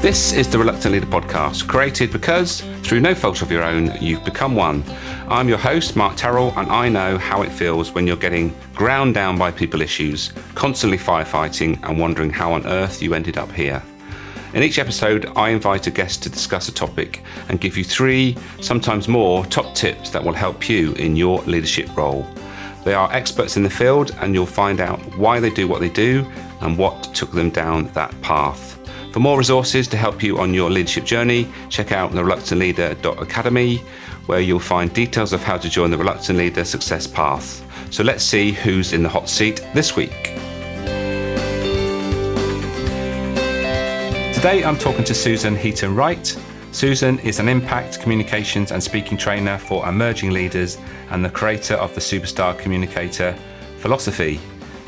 This is the Reluctant Leader podcast, created because, through no fault of your own, you've become one. I'm your host, Mark Terrell, and I know how it feels when you're getting ground down by people issues, constantly firefighting, and wondering how on earth you ended up here. In each episode, I invite a guest to discuss a topic and give you three, sometimes more, top tips that will help you in your leadership role. They are experts in the field, and you'll find out why they do what they do and what took them down that path. For more resources to help you on your leadership journey, check out the reluctantleader.academy, where you'll find details of how to join the Reluctant Leader Success Path. So let's see who's in the hot seat this week. Today I'm talking to Susan Heaton Wright. Susan is an impact communications and speaking trainer for emerging leaders and the creator of the Superstar Communicator philosophy.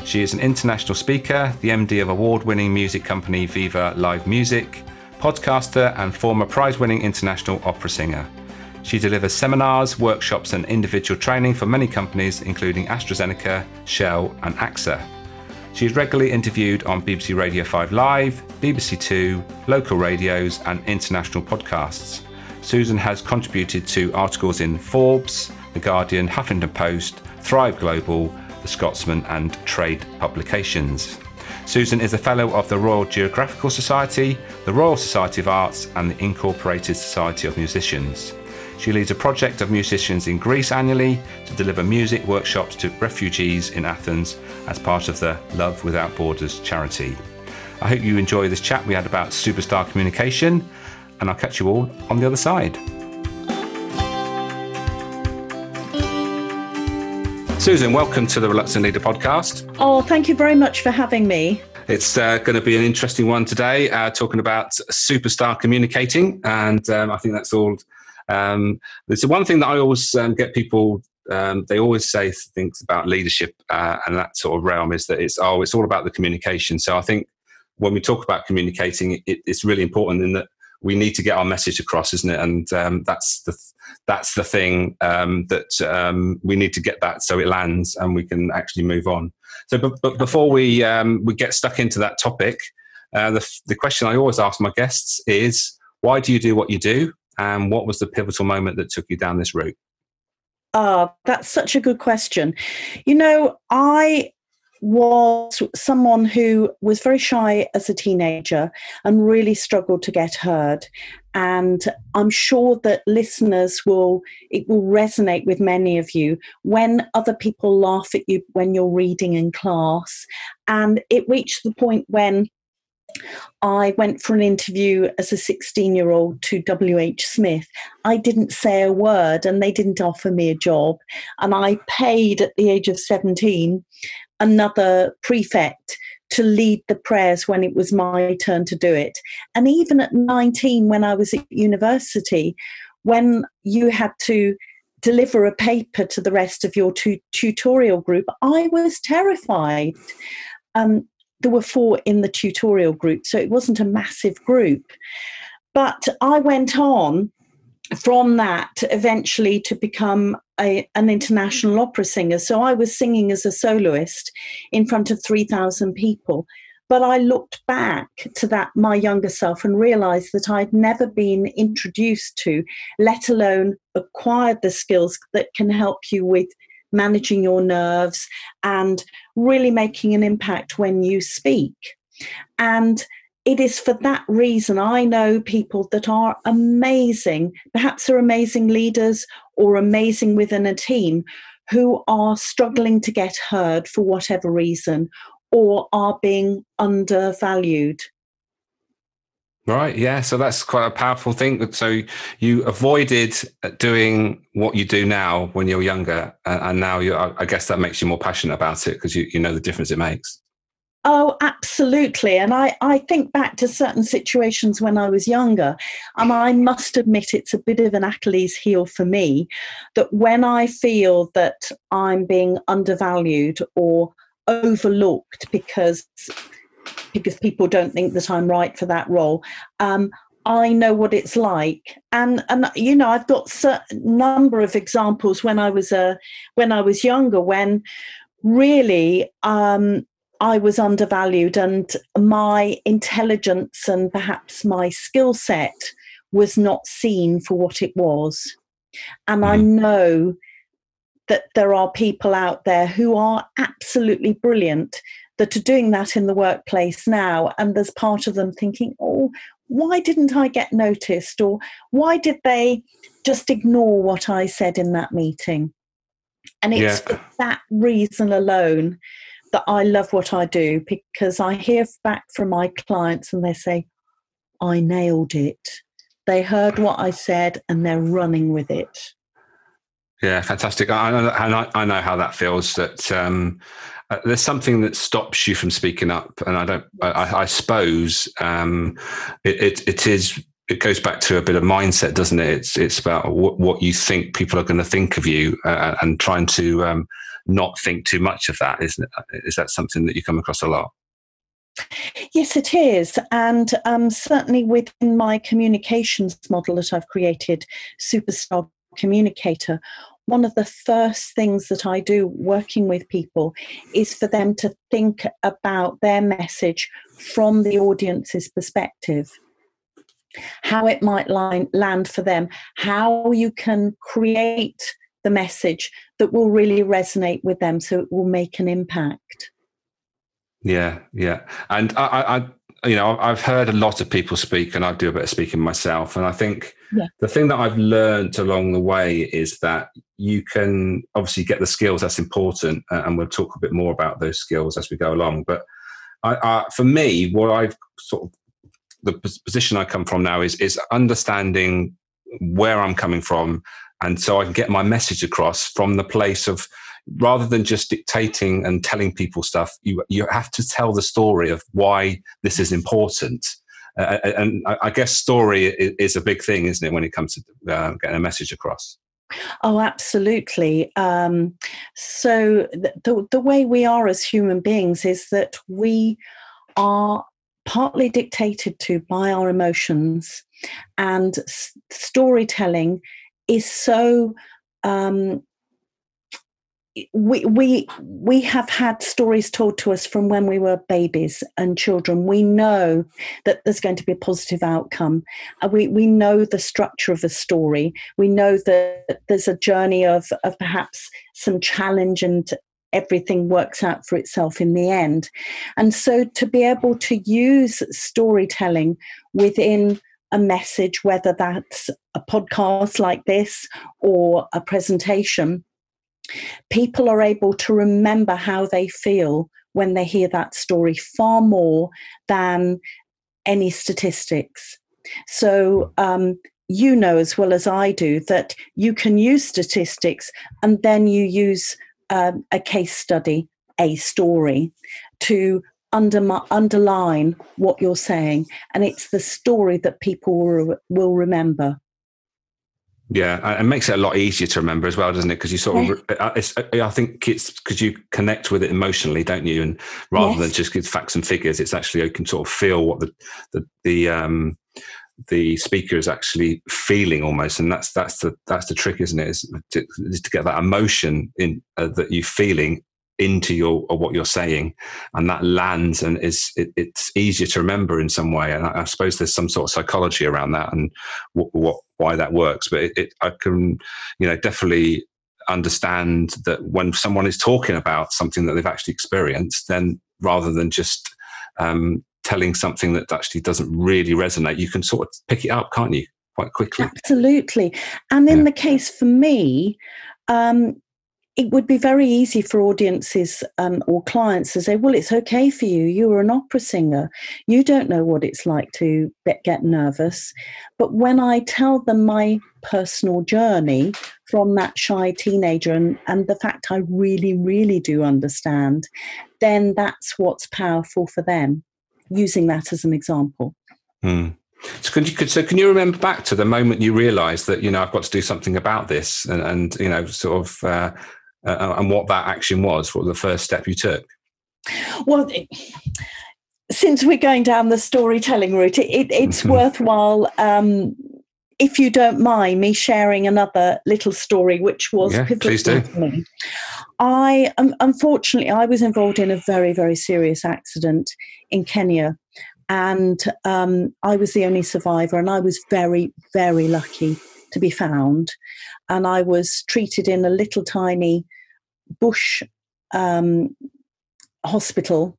She is an international speaker, the MD of award winning music company Viva Live Music, podcaster, and former prize winning international opera singer. She delivers seminars, workshops, and individual training for many companies, including AstraZeneca, Shell, and AXA. She is regularly interviewed on BBC Radio 5 Live, BBC Two, local radios, and international podcasts. Susan has contributed to articles in Forbes, The Guardian, Huffington Post, Thrive Global, the Scotsman, and trade publications. Susan is a Fellow of the Royal Geographical Society, the Royal Society of Arts, and the Incorporated Society of Musicians. She leads a project of musicians in Greece annually to deliver music workshops to refugees in Athens as part of the Love Without Borders charity. I hope you enjoy this chat we had about superstar communication, and I'll catch you all on the other side. Susan, welcome to the Reluctant Leader podcast. Oh, thank you very much for having me. It's uh, going to be an interesting one today, uh, talking about superstar communicating. And um, I think that's all. Um, there's one thing that I always um, get people, um, they always say things about leadership uh, and that sort of realm is that it's, oh, it's all about the communication. So I think when we talk about communicating, it, it's really important in that we need to get our message across, isn't it? And um, that's the that's the thing um, that um, we need to get that so it lands and we can actually move on. So, but, before we um, we get stuck into that topic, uh, the the question I always ask my guests is, why do you do what you do, and what was the pivotal moment that took you down this route? Ah, uh, that's such a good question. You know, I was someone who was very shy as a teenager and really struggled to get heard and i'm sure that listeners will it will resonate with many of you when other people laugh at you when you're reading in class and it reached the point when I went for an interview as a 16 year old to WH Smith. I didn't say a word and they didn't offer me a job. And I paid at the age of 17 another prefect to lead the prayers when it was my turn to do it. And even at 19, when I was at university, when you had to deliver a paper to the rest of your tu- tutorial group, I was terrified. Um, there were four in the tutorial group, so it wasn't a massive group. But I went on from that eventually to become a, an international opera singer. So I was singing as a soloist in front of 3,000 people. But I looked back to that, my younger self, and realized that I'd never been introduced to, let alone acquired the skills that can help you with managing your nerves and really making an impact when you speak. And it is for that reason I know people that are amazing, perhaps are amazing leaders or amazing within a team who are struggling to get heard for whatever reason or are being undervalued. Right. Yeah. So that's quite a powerful thing. So you avoided uh, doing what you do now when you're younger, uh, and now you. I guess that makes you more passionate about it because you, you know the difference it makes. Oh, absolutely. And I, I think back to certain situations when I was younger, and I must admit it's a bit of an Achilles heel for me that when I feel that I'm being undervalued or overlooked because because people don't think that I'm right for that role, um, I know what it's like, and and you know I've got a number of examples when I was a uh, when I was younger when really um, I was undervalued and my intelligence and perhaps my skill set was not seen for what it was. And mm. I mm-hmm. know that there are people out there who are absolutely brilliant that are doing that in the workplace now. And there's part of them thinking, oh, why didn't I get noticed? Or why did they just ignore what I said in that meeting? And it's yeah. that reason alone that I love what I do because I hear back from my clients and they say, I nailed it. They heard what I said and they're running with it. Yeah, fantastic. I, I, I know how that feels. That um, uh, there's something that stops you from speaking up, and I don't. I, I suppose um, it, it, it is. It goes back to a bit of mindset, doesn't it? It's it's about what, what you think people are going to think of you, uh, and trying to um, not think too much of that. Isn't it? Is that something that you come across a lot? Yes, it is. And um, certainly within my communications model that I've created, Superstar Communicator, one of the first things that I do working with people is for them to think about their message from the audience's perspective. How it might line, land for them, how you can create the message that will really resonate with them so it will make an impact. Yeah, yeah. And I, I, you know, I've heard a lot of people speak and I do a bit of speaking myself. And I think yeah. the thing that I've learned along the way is that you can obviously get the skills, that's important. Uh, and we'll talk a bit more about those skills as we go along. But I, I, for me, what I've sort of, the position I come from now is, is understanding where I'm coming from and so I can get my message across from the place of rather than just dictating and telling people stuff, you you have to tell the story of why this is important. Uh, uh and I guess story is a big thing, isn't it, when it comes to uh, getting a message across? Oh, absolutely. Um, so the the way we are as human beings is that we are partly dictated to by our emotions, and s- storytelling is so um, we we we have had stories told to us from when we were babies and children. We know that there's going to be a positive outcome. Uh, we we know the structure of a story. We know that there's a journey of of perhaps some challenge and everything works out for itself in the end. And so to be able to use storytelling within a message, whether that's a podcast like this or a presentation, people are able to remember how they feel when they hear that story far more than any statistics. So, um, you know as well as I do that you can use statistics and then you use um, a case study, a story, to under, underline what you're saying. And it's the story that people will, will remember. Yeah, it makes it a lot easier to remember as well, doesn't it? Because you sort of, I think it's because you connect with it emotionally, don't you? And rather yes. than just give facts and figures, it's actually you can sort of feel what the the the um the speaker is actually feeling almost, and that's that's the that's the trick, isn't it? Is to, is to get that emotion in uh, that you're feeling into your or what you're saying and that lands and is it, it's easier to remember in some way. And I, I, suppose there's some sort of psychology around that and what, what why that works. But it, it, i can you know definitely understand that when someone is talking about something that they've actually experienced then rather than just um, telling something that actually doesn't really resonate you can sort of pick it up can't you quite quickly? Absolutely. And in yeah. the case for me um, it would be very easy for audiences um, or clients to say, well, it's okay for you. You're an opera singer. You don't know what it's like to get nervous. But when I tell them my personal journey from that shy teenager and, and the fact I really, really do understand, then that's what's powerful for them, using that as an example. Hmm. So can you so can you remember back to the moment you realised that you know I've got to do something about this and, and you know sort of uh, uh, and what that action was, what the first step you took? Well, since we're going down the storytelling route, it, it, it's worthwhile um, if you don't mind me sharing another little story, which was yeah, pivotal to me. I um, unfortunately I was involved in a very very serious accident in Kenya, and um, I was the only survivor, and I was very very lucky to be found, and I was treated in a little tiny bush um, hospital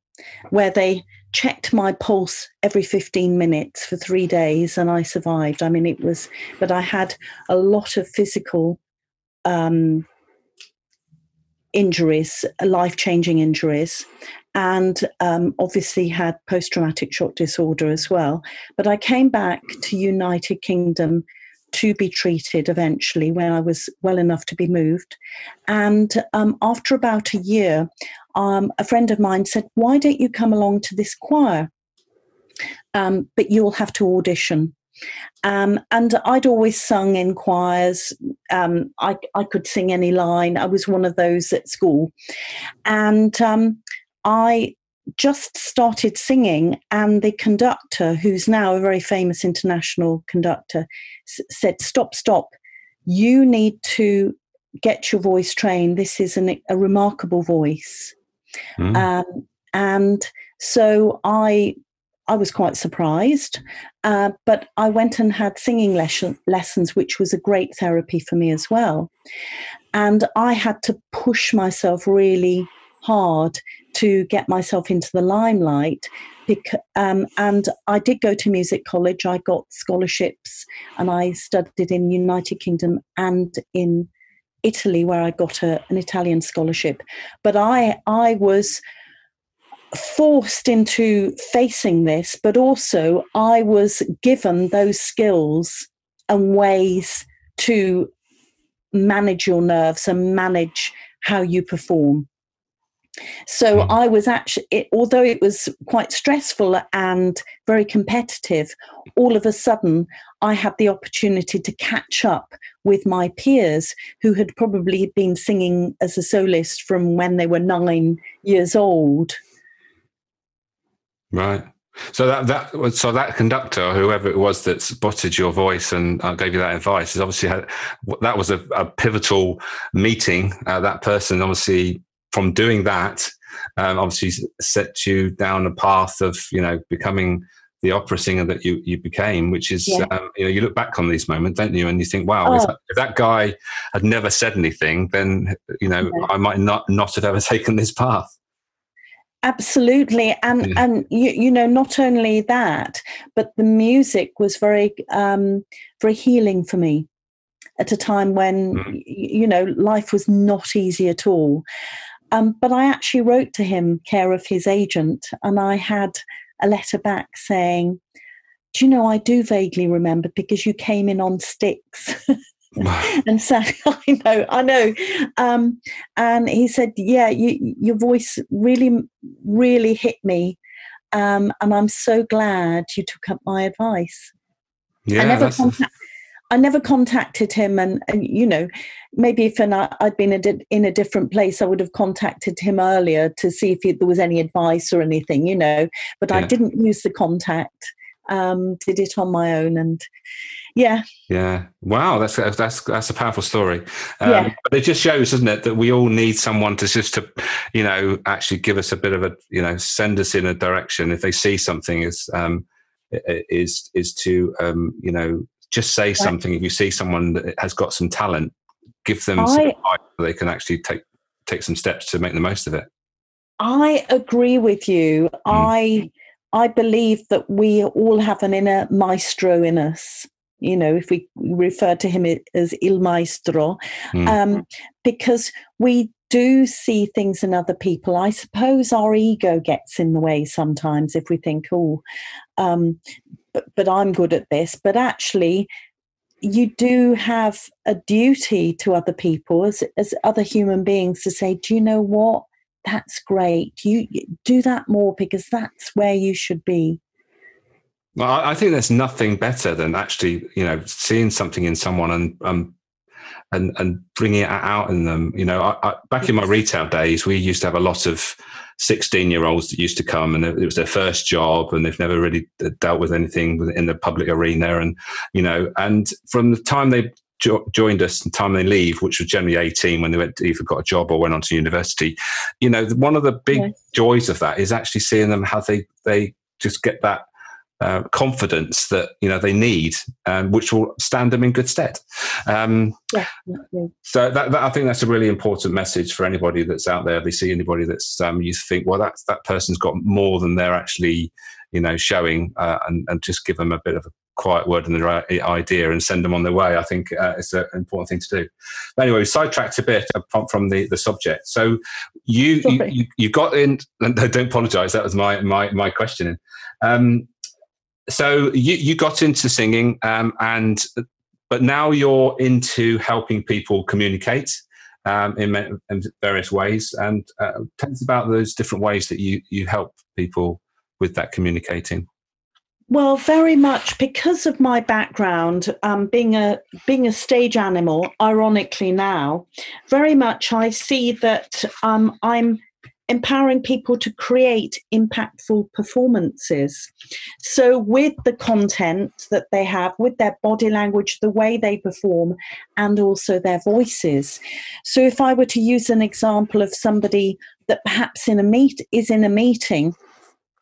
where they checked my pulse every 15 minutes for three days and I survived. I mean, it was, but I had a lot of physical um, injuries, life changing injuries, and um, obviously had post traumatic shock disorder as well. But I came back to United Kingdom to be treated eventually when I was well enough to be moved. And um, after about a year, um, a friend of mine said, Why don't you come along to this choir? Um, but you'll have to audition. Um, and I'd always sung in choirs. Um, I, I could sing any line. I was one of those at school. And um, I just started singing, and the conductor, who's now a very famous international conductor, s- said, Stop, stop. You need to get your voice trained. This is an, a remarkable voice. Mm. Um, and so I I was quite surprised, uh, but I went and had singing lesson, lessons, which was a great therapy for me as well. And I had to push myself really hard to get myself into the limelight. Um, and I did go to music college. I got scholarships, and I studied in the United Kingdom and in Italy, where I got a, an Italian scholarship. But I I was forced into facing this, but also I was given those skills and ways to manage your nerves and manage how you perform. So mm. I was actually, it, although it was quite stressful and very competitive, all of a sudden I had the opportunity to catch up with my peers who had probably been singing as a soloist from when they were nine years old. Right. So that that so that conductor, whoever it was that spotted your voice and uh, gave you that advice, is obviously had, that was a, a pivotal meeting. Uh, that person obviously from doing that, um, obviously set you down a path of you know becoming the opera singer that you you became, which is yeah. um, you know you look back on these moments, don't you, and you think, wow, oh. if, that, if, that, guy had never said anything, then you know okay. I might not not have ever taken this path. Absolutely, and yeah. and you you know not only that, but the music was very um, very healing for me at a time when mm. you know life was not easy at all um, but I actually wrote to him, care of his agent, and I had a letter back saying, Do you know, I do vaguely remember because you came in on sticks. and said, I know, I know. Um, and he said, "Yeah, you, your voice really, really hit me, um, and I'm so glad you took up my advice." Yeah, I never, contact, I never contacted him, and, and you know, maybe if an, I'd been in a different place, I would have contacted him earlier to see if he, there was any advice or anything, you know. But yeah. I didn't use the contact. Um, did it on my own, and yeah. Yeah. Wow. That's that's that's a powerful story. Um, yeah. But it just shows, doesn't it, that we all need someone to just to, you know, actually give us a bit of a, you know, send us in a direction if they see something is um, is is to um, you know just say right. something if you see someone that has got some talent give them I, some advice so they can actually take take some steps to make the most of it i agree with you mm. i i believe that we all have an inner maestro in us you know if we refer to him as il maestro mm. um, because we do see things in other people i suppose our ego gets in the way sometimes if we think oh um, but, but I'm good at this. But actually, you do have a duty to other people as, as other human beings to say, do you know what? That's great. You, you do that more because that's where you should be. Well, I think there's nothing better than actually, you know, seeing something in someone and um, and and bringing it out in them. You know, I, I, back in my retail days, we used to have a lot of 16 year olds that used to come and it was their first job and they've never really dealt with anything in the public arena and you know and from the time they jo- joined us and the time they leave which was generally 18 when they went either got a job or went on to university you know one of the big yes. joys of that is actually seeing them how they they just get that uh, confidence that you know they need, um, which will stand them in good stead. Um, yeah, so that, that, I think that's a really important message for anybody that's out there. They see anybody that's um, you think, well, that's that person's got more than they're actually, you know, showing, uh, and, and just give them a bit of a quiet word and the right idea and send them on their way. I think uh, it's an important thing to do. But anyway, we sidetracked a bit from the, the subject. So you, you, you, you got in. Don't apologise. That was my my my questioning. Um, so you, you got into singing um, and but now you're into helping people communicate um, in, in, various ways and uh, tell us about those different ways that you, you help people with that communicating well, very much because of my background, um, being a being a stage animal. Ironically, now, very much I see that um, I'm empowering people to create impactful performances. So, with the content that they have, with their body language, the way they perform, and also their voices. So, if I were to use an example of somebody that perhaps in a meet is in a meeting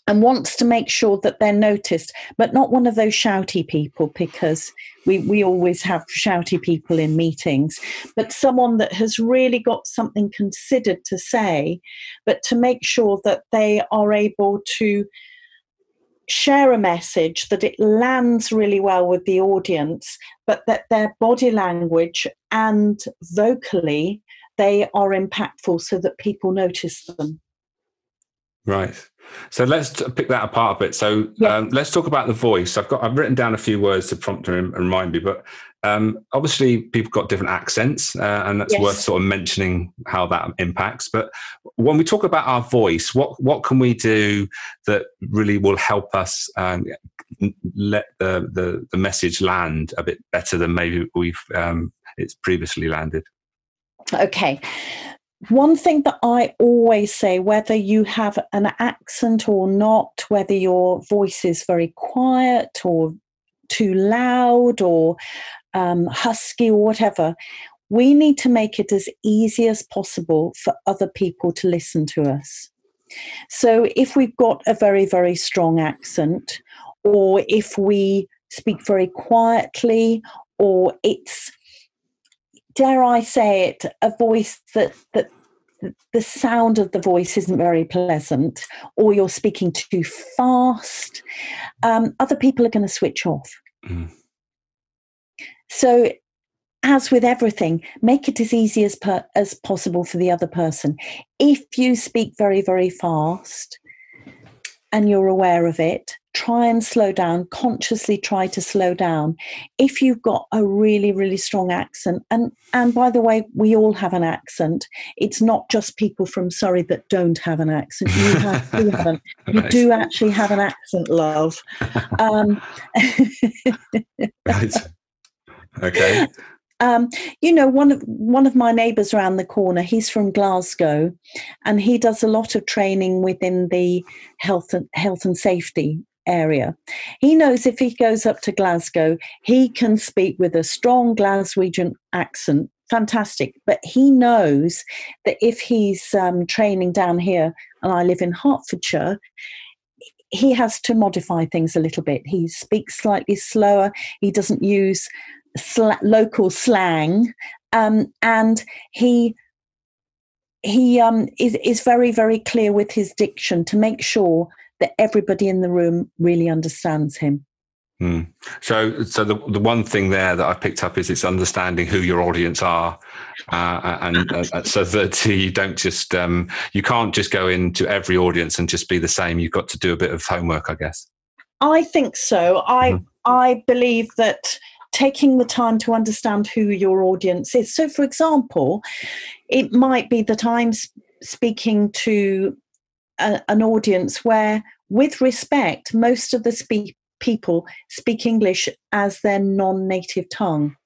and wants to make sure that they're noticed, but not one of those shouty people because we, we always have shouty people in meetings, but someone that has really got something considered to say, but to make sure that they are able to share a message that it lands really well with the audience, but that their body language and vocally they are impactful so that people notice them. Right. So let's pick that apart a bit. So yeah. um, let's talk about the voice. I've got I've written down a few words to prompt and remind me, but um, obviously people got different accents, uh, and that's yes. worth sort of mentioning how that impacts. But when we talk about our voice, what what can we do that really will help us um, let the, the, the message land a bit better than maybe we've um, it's previously landed? Okay one thing that I always say, whether you have an accent or not, whether your voice is very quiet or too loud or um, husky or whatever, we need to make it as easy as possible for other people to listen to us. So if we've got a very, very strong accent, or if we speak very quietly, or it's dare I say it, a voice that that the sound of the voice isn't very pleasant, or you're speaking too fast, um, other people are going to switch off. Mm. So, as with everything, make it as easy as per, as possible for the other person. If you speak very very fast, and you're aware of it, try and slow down, consciously try to slow down. If you've got a really, really strong accent, and, and by the way, we all have an accent. It's not just people from Surrey that don't have an accent. You, have, you, you do actually have an accent, love. Um, right. Okay. Um, you know, one of one of my neighbours around the corner, he's from Glasgow, and he does a lot of training within the health and health and safety area. He knows if he goes up to Glasgow, he can speak with a strong Glaswegian accent. Fantastic. But he knows that if he's um, training down here, and I live in Hertfordshire, he has to modify things a little bit. He speaks slightly slower. He doesn't use sl- local slang, um, and he he um, is is very very clear with his diction to make sure that everybody in the room really understands him. Mm. So, so the, the one thing there that I picked up is it's understanding who your audience are, uh, and uh, uh so that you don't just um, you can't just go into every audience and just be the same. You've got to do a bit of homework, I guess. I think so. I mm-hmm. I believe that taking the time to understand who your audience is. So, for example, it might be that I'm speaking to a, an audience where, with respect, most of the people speak English as their non native tongue.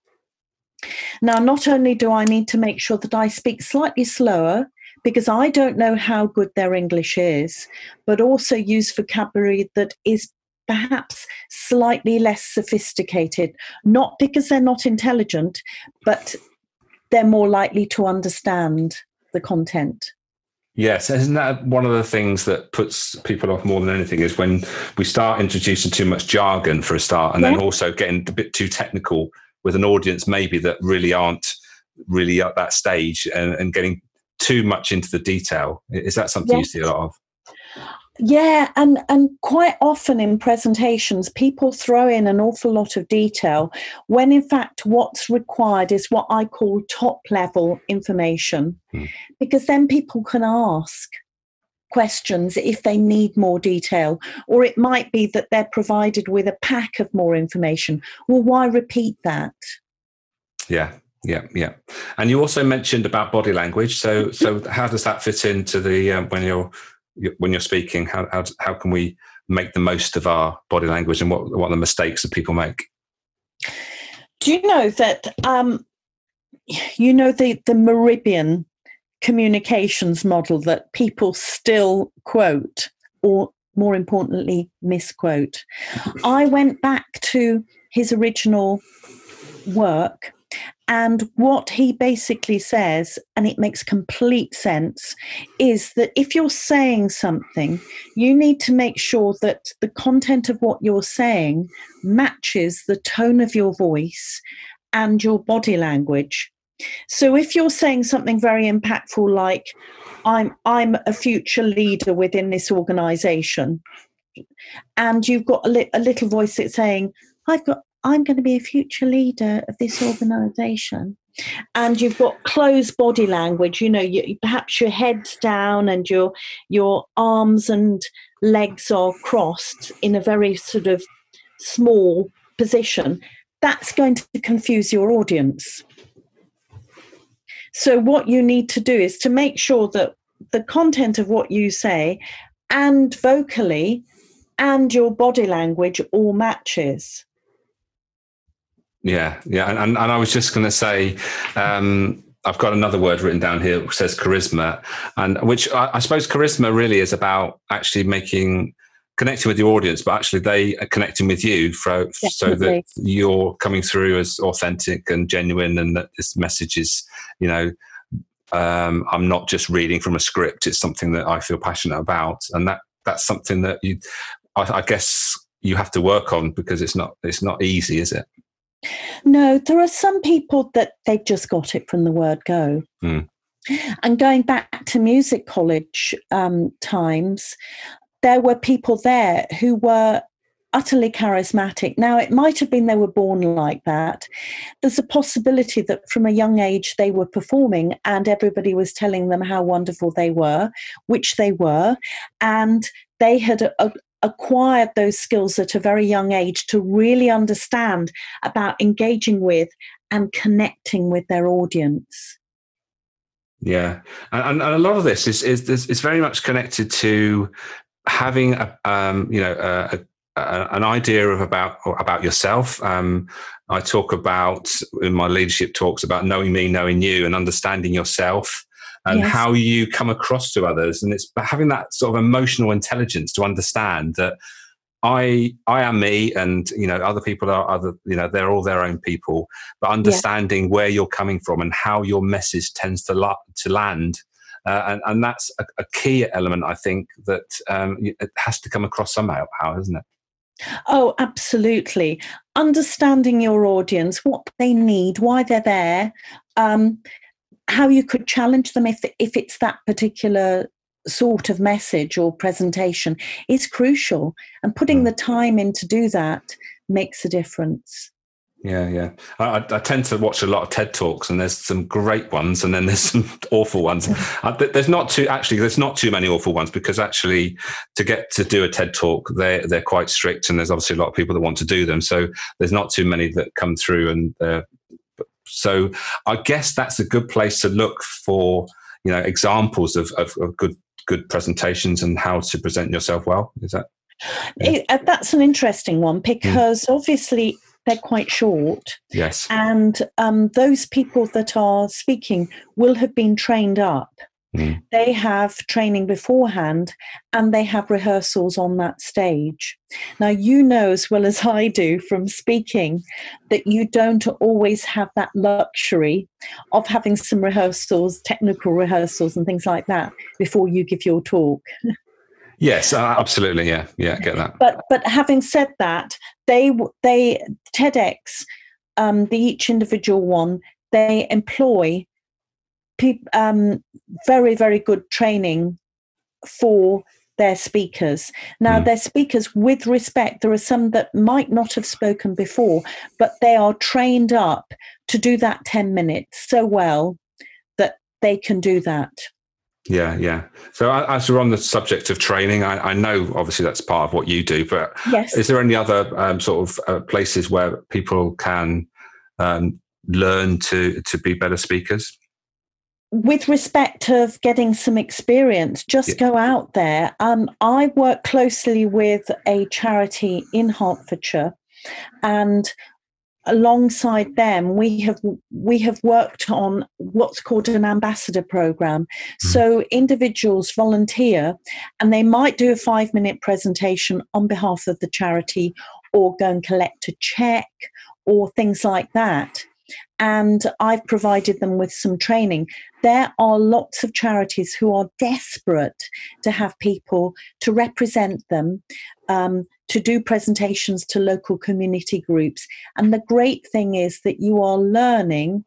Now, not only do I need to make sure that I speak slightly slower because I don't know how good their English is, but also use vocabulary that is perhaps slightly less sophisticated, not because they're not intelligent, but they're more likely to understand the content. Yes, isn't that one of the things that puts people off more than anything is when we start introducing too much jargon for a start and yeah. then also getting a bit too technical with an audience maybe that really aren't really at that stage and, and getting too much into the detail. Is that something yes. you see a lot of? Yeah, and and quite often in presentations, people throw in an awful lot of detail when in fact what's required is what I call top level information, hmm. because then people can ask questions if they need more detail, or it might be that they're provided with a pack of more information. Well, why repeat that? Yeah, yeah, yeah. And you also mentioned about body language. So, so how does that fit into the um, when you're when you're speaking? How, how how can we make the most of our body language and what what the mistakes that people make? Do you know that um, you know the the Mehrabian communications model that people still quote or more importantly misquote i went back to his original work and what he basically says, and it makes complete sense, is that if you're saying something, you need to make sure that the content of what you're saying matches the tone of your voice and your body language. So if you're saying something very impactful like, I'm, I'm a future leader within this organization, and you've got a, li- a little voice that's saying, I've got I'm going to be a future leader of this organization. And you've got closed body language, you know, you, perhaps your head's down and your your arms and legs are crossed in a very sort of small position. That's going to confuse your audience. So, what you need to do is to make sure that the content of what you say and vocally and your body language all matches. Yeah, yeah, and and, and I was just going to say. Um, I've got another word written down here which says charisma, and which I, I, suppose charisma really is about actually making connecting with your audience, but actually they are connecting with you for, so that you're coming through as authentic and genuine, and that this message is, you know, um, I'm not just reading from a script; it's something that I feel passionate about, and that that's something that you, I, I guess, you have to work on because it's not it's not easy, is it? No, there are some people that they've just got it from the word go. Mm. And going back to music college um, times, there were people there who were utterly charismatic. Now, it might have been they were born like that. There's a possibility that from a young age they were performing and everybody was telling them how wonderful they were, which they were. And they had a, acquired those skills at a very young age to really understand about engaging with and connecting with their audience. Yeah, and, and a lot of this is is is very much connected to having a um, you know a, a, an idea of about about yourself. Um, I talk about in my leadership talks about knowing me, knowing you, and understanding yourself and yes. how you come across to others. And it's having that sort of emotional intelligence to understand that I I am me, and you know other people are other. You know they're all their own people, but understanding yeah. where you're coming from and how your message tends to la- to land. Uh, and, and that's a, a, key element, I think, that um, it has to come across somehow, isn't it? Oh, absolutely. Understanding your audience, what they need, why they're there, um, how you could challenge them if if it's that particular sort of message or presentation is crucial. And putting mm. the time in to do that makes a difference. Yeah yeah. I, I, tend to watch a lot of ted talks and there's some great ones and then there's some awful ones. There's not too actually there's not too many awful ones because actually to get to do a ted talk they're they're quite strict and there's obviously a lot of people that want to do them. So there's not too many that come through and they're so I guess that's a good place to look for, you know, examples of, of, of good good presentations and how to present yourself well. Is that? Yeah. It, uh, that's an interesting one because mm. obviously they're quite short. Yes. And um, those people that are speaking will have been trained up. Mm. They have training beforehand and they have rehearsals on that stage. Now, you know as well as I do from speaking that you don't always have that luxury of having some rehearsals, technical rehearsals, and things like that before you give your talk. Yes, uh, absolutely. Yeah, yeah, get that. But but having said that, they they TEDx, um, the each individual one, they employ pe- um, very very good training for their speakers. Now, Mm. their speakers with respect. There are some that might not have spoken before, but they are trained up to do that ten minutes so well that they can do that. Yeah, yeah. So as we're on the subject of training, I, I know obviously that's part of what you do, but Yes. is there any other um, sort of uh, places where people can um, learn to to be better speakers? With respect of getting some experience, just Yeah. go out there. Um, I work closely with a charity in Hertfordshire, and alongside them, we have we have worked on what's called an ambassador program. So individuals volunteer, and they might do a five minute presentation on behalf of the charity, or go and collect a check, or things like that. And I've provided them with some training there are lots of charities who are desperate to have people to represent them, um, to do presentations to local community groups. And the great thing is that you are learning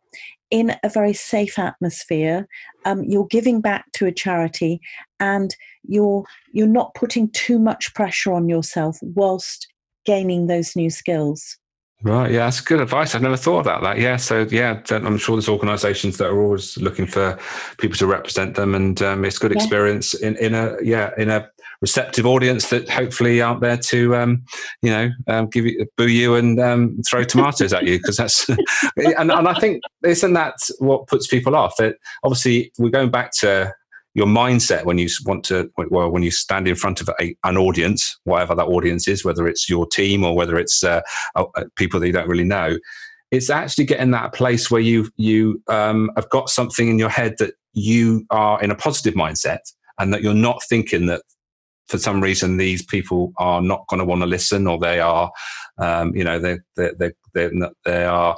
in a very safe atmosphere. Um, you're giving back to a charity, and you're you're not putting too much pressure on yourself whilst gaining those new skills. Right. Yeah, that's good advice. I've never thought about that. Yeah. So yeah, I'm sure there's organisations that are always looking for people to represent them, and um, it's good Yeah. experience in in a yeah in a receptive audience that hopefully aren't there to um, you know um, give you boo you and um, throw tomatoes at you because that's and, and I think isn't that what puts people off? That obviously we're going back to your mindset when you want to well when you stand in front of a, an audience whatever that audience is whether it's your team or whether it's uh, uh, people that you don't really know it's actually getting that place where you you um, have got something in your head that you are in a positive mindset and that you're not thinking that for some reason these people are not going to want to listen or they are um, you know they they they they are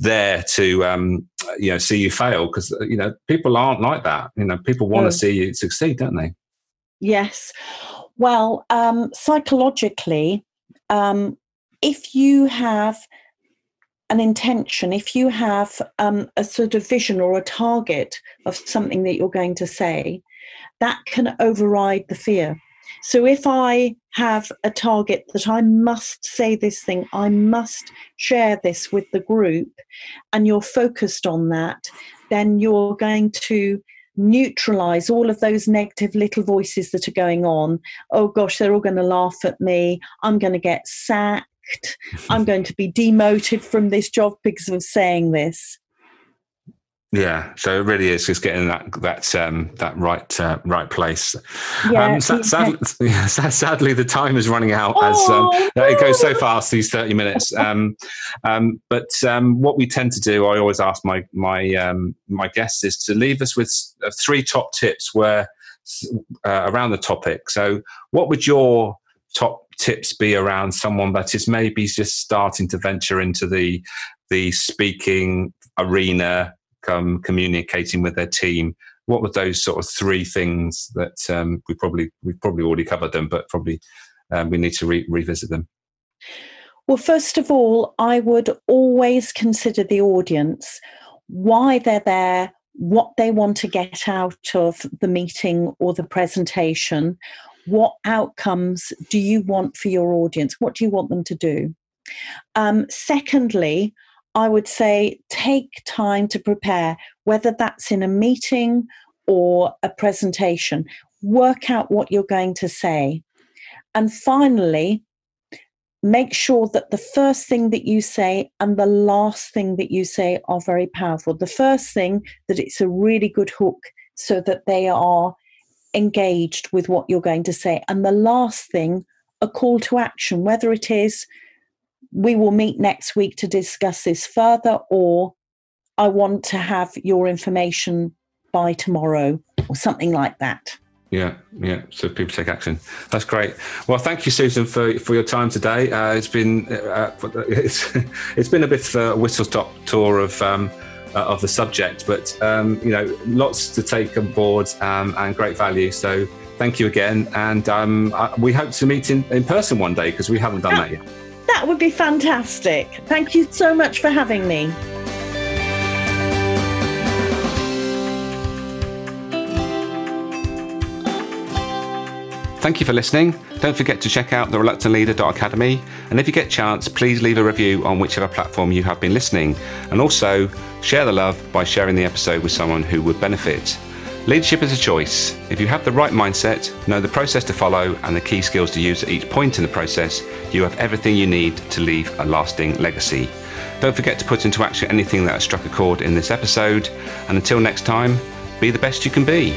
there to um, you know see you fail because you know people aren't like that you know people want to see you succeed don't they Yes. Well, um, psychologically, um, if you have an intention, if you have um, a sort of vision or a target of something that you're going to say, that can override the fear. So if I have a target that I must say this thing, I must share this with the group, and you're focused on that, then you're going to neutralize all of those negative little voices that are going on. Oh gosh, they're all going to laugh at me. I'm going to get sacked. I'm going to be demoted from this job because of saying this. Yeah so it really is just getting that that um, that right uh, right place Yeah, um, sa- sad, yeah, sadly the time is running out as um, Oh, Uh, It goes so fast these thirty minutes. Um, um, but um, what we tend to do, I always ask my my um, my guests, is to leave us with uh, three top tips where uh, around the topic. So, what would your top tips be around someone that is maybe just starting to venture into the the speaking arena, communicating with their team? What were those sort of three things that um, we probably we've probably already covered them, but probably um, we need to re- revisit them. Well, first of all, I would always consider the audience, why they're there, what they want to get out of the meeting or the presentation. What outcomes do you want for your audience? What do you want them to do? Um, secondly, I would say take time to prepare, whether that's in a meeting or a presentation. Work out what you're going to say. And finally, make sure that the first thing that you say and the last thing that you say are very powerful. The first thing, that it's a really good hook so that they are engaged with what you're going to say. And the last thing, a call to action, whether it is we will meet next week to discuss this further, or I want to have your information by tomorrow, or something like that. Yeah, yeah. So people take action. That's great. Well, thank you, Susan, for, for your time today. Uh, it's been uh, it's it's been a bit of a whistle stop tour of um, uh, of the subject, but um, you know, lots to take on board um, and great value. So thank you again, and um, we hope to meet in, in person one day because we haven't done that, that yet. That would be fantastic. Thank you so much for having me. Thank you for listening. Don't forget to check out the reluctantleader.academy. And if you get a chance, please leave a review on whichever platform you have been listening. And also share the love by sharing the episode with someone who would benefit. Leadership is a choice. If you have the right mindset, know the process to follow, and the key skills to use at each point in the process, you have everything you need to leave a lasting legacy. Don't forget to put into action anything that has struck a chord in this episode. And until next time, be the best you can be.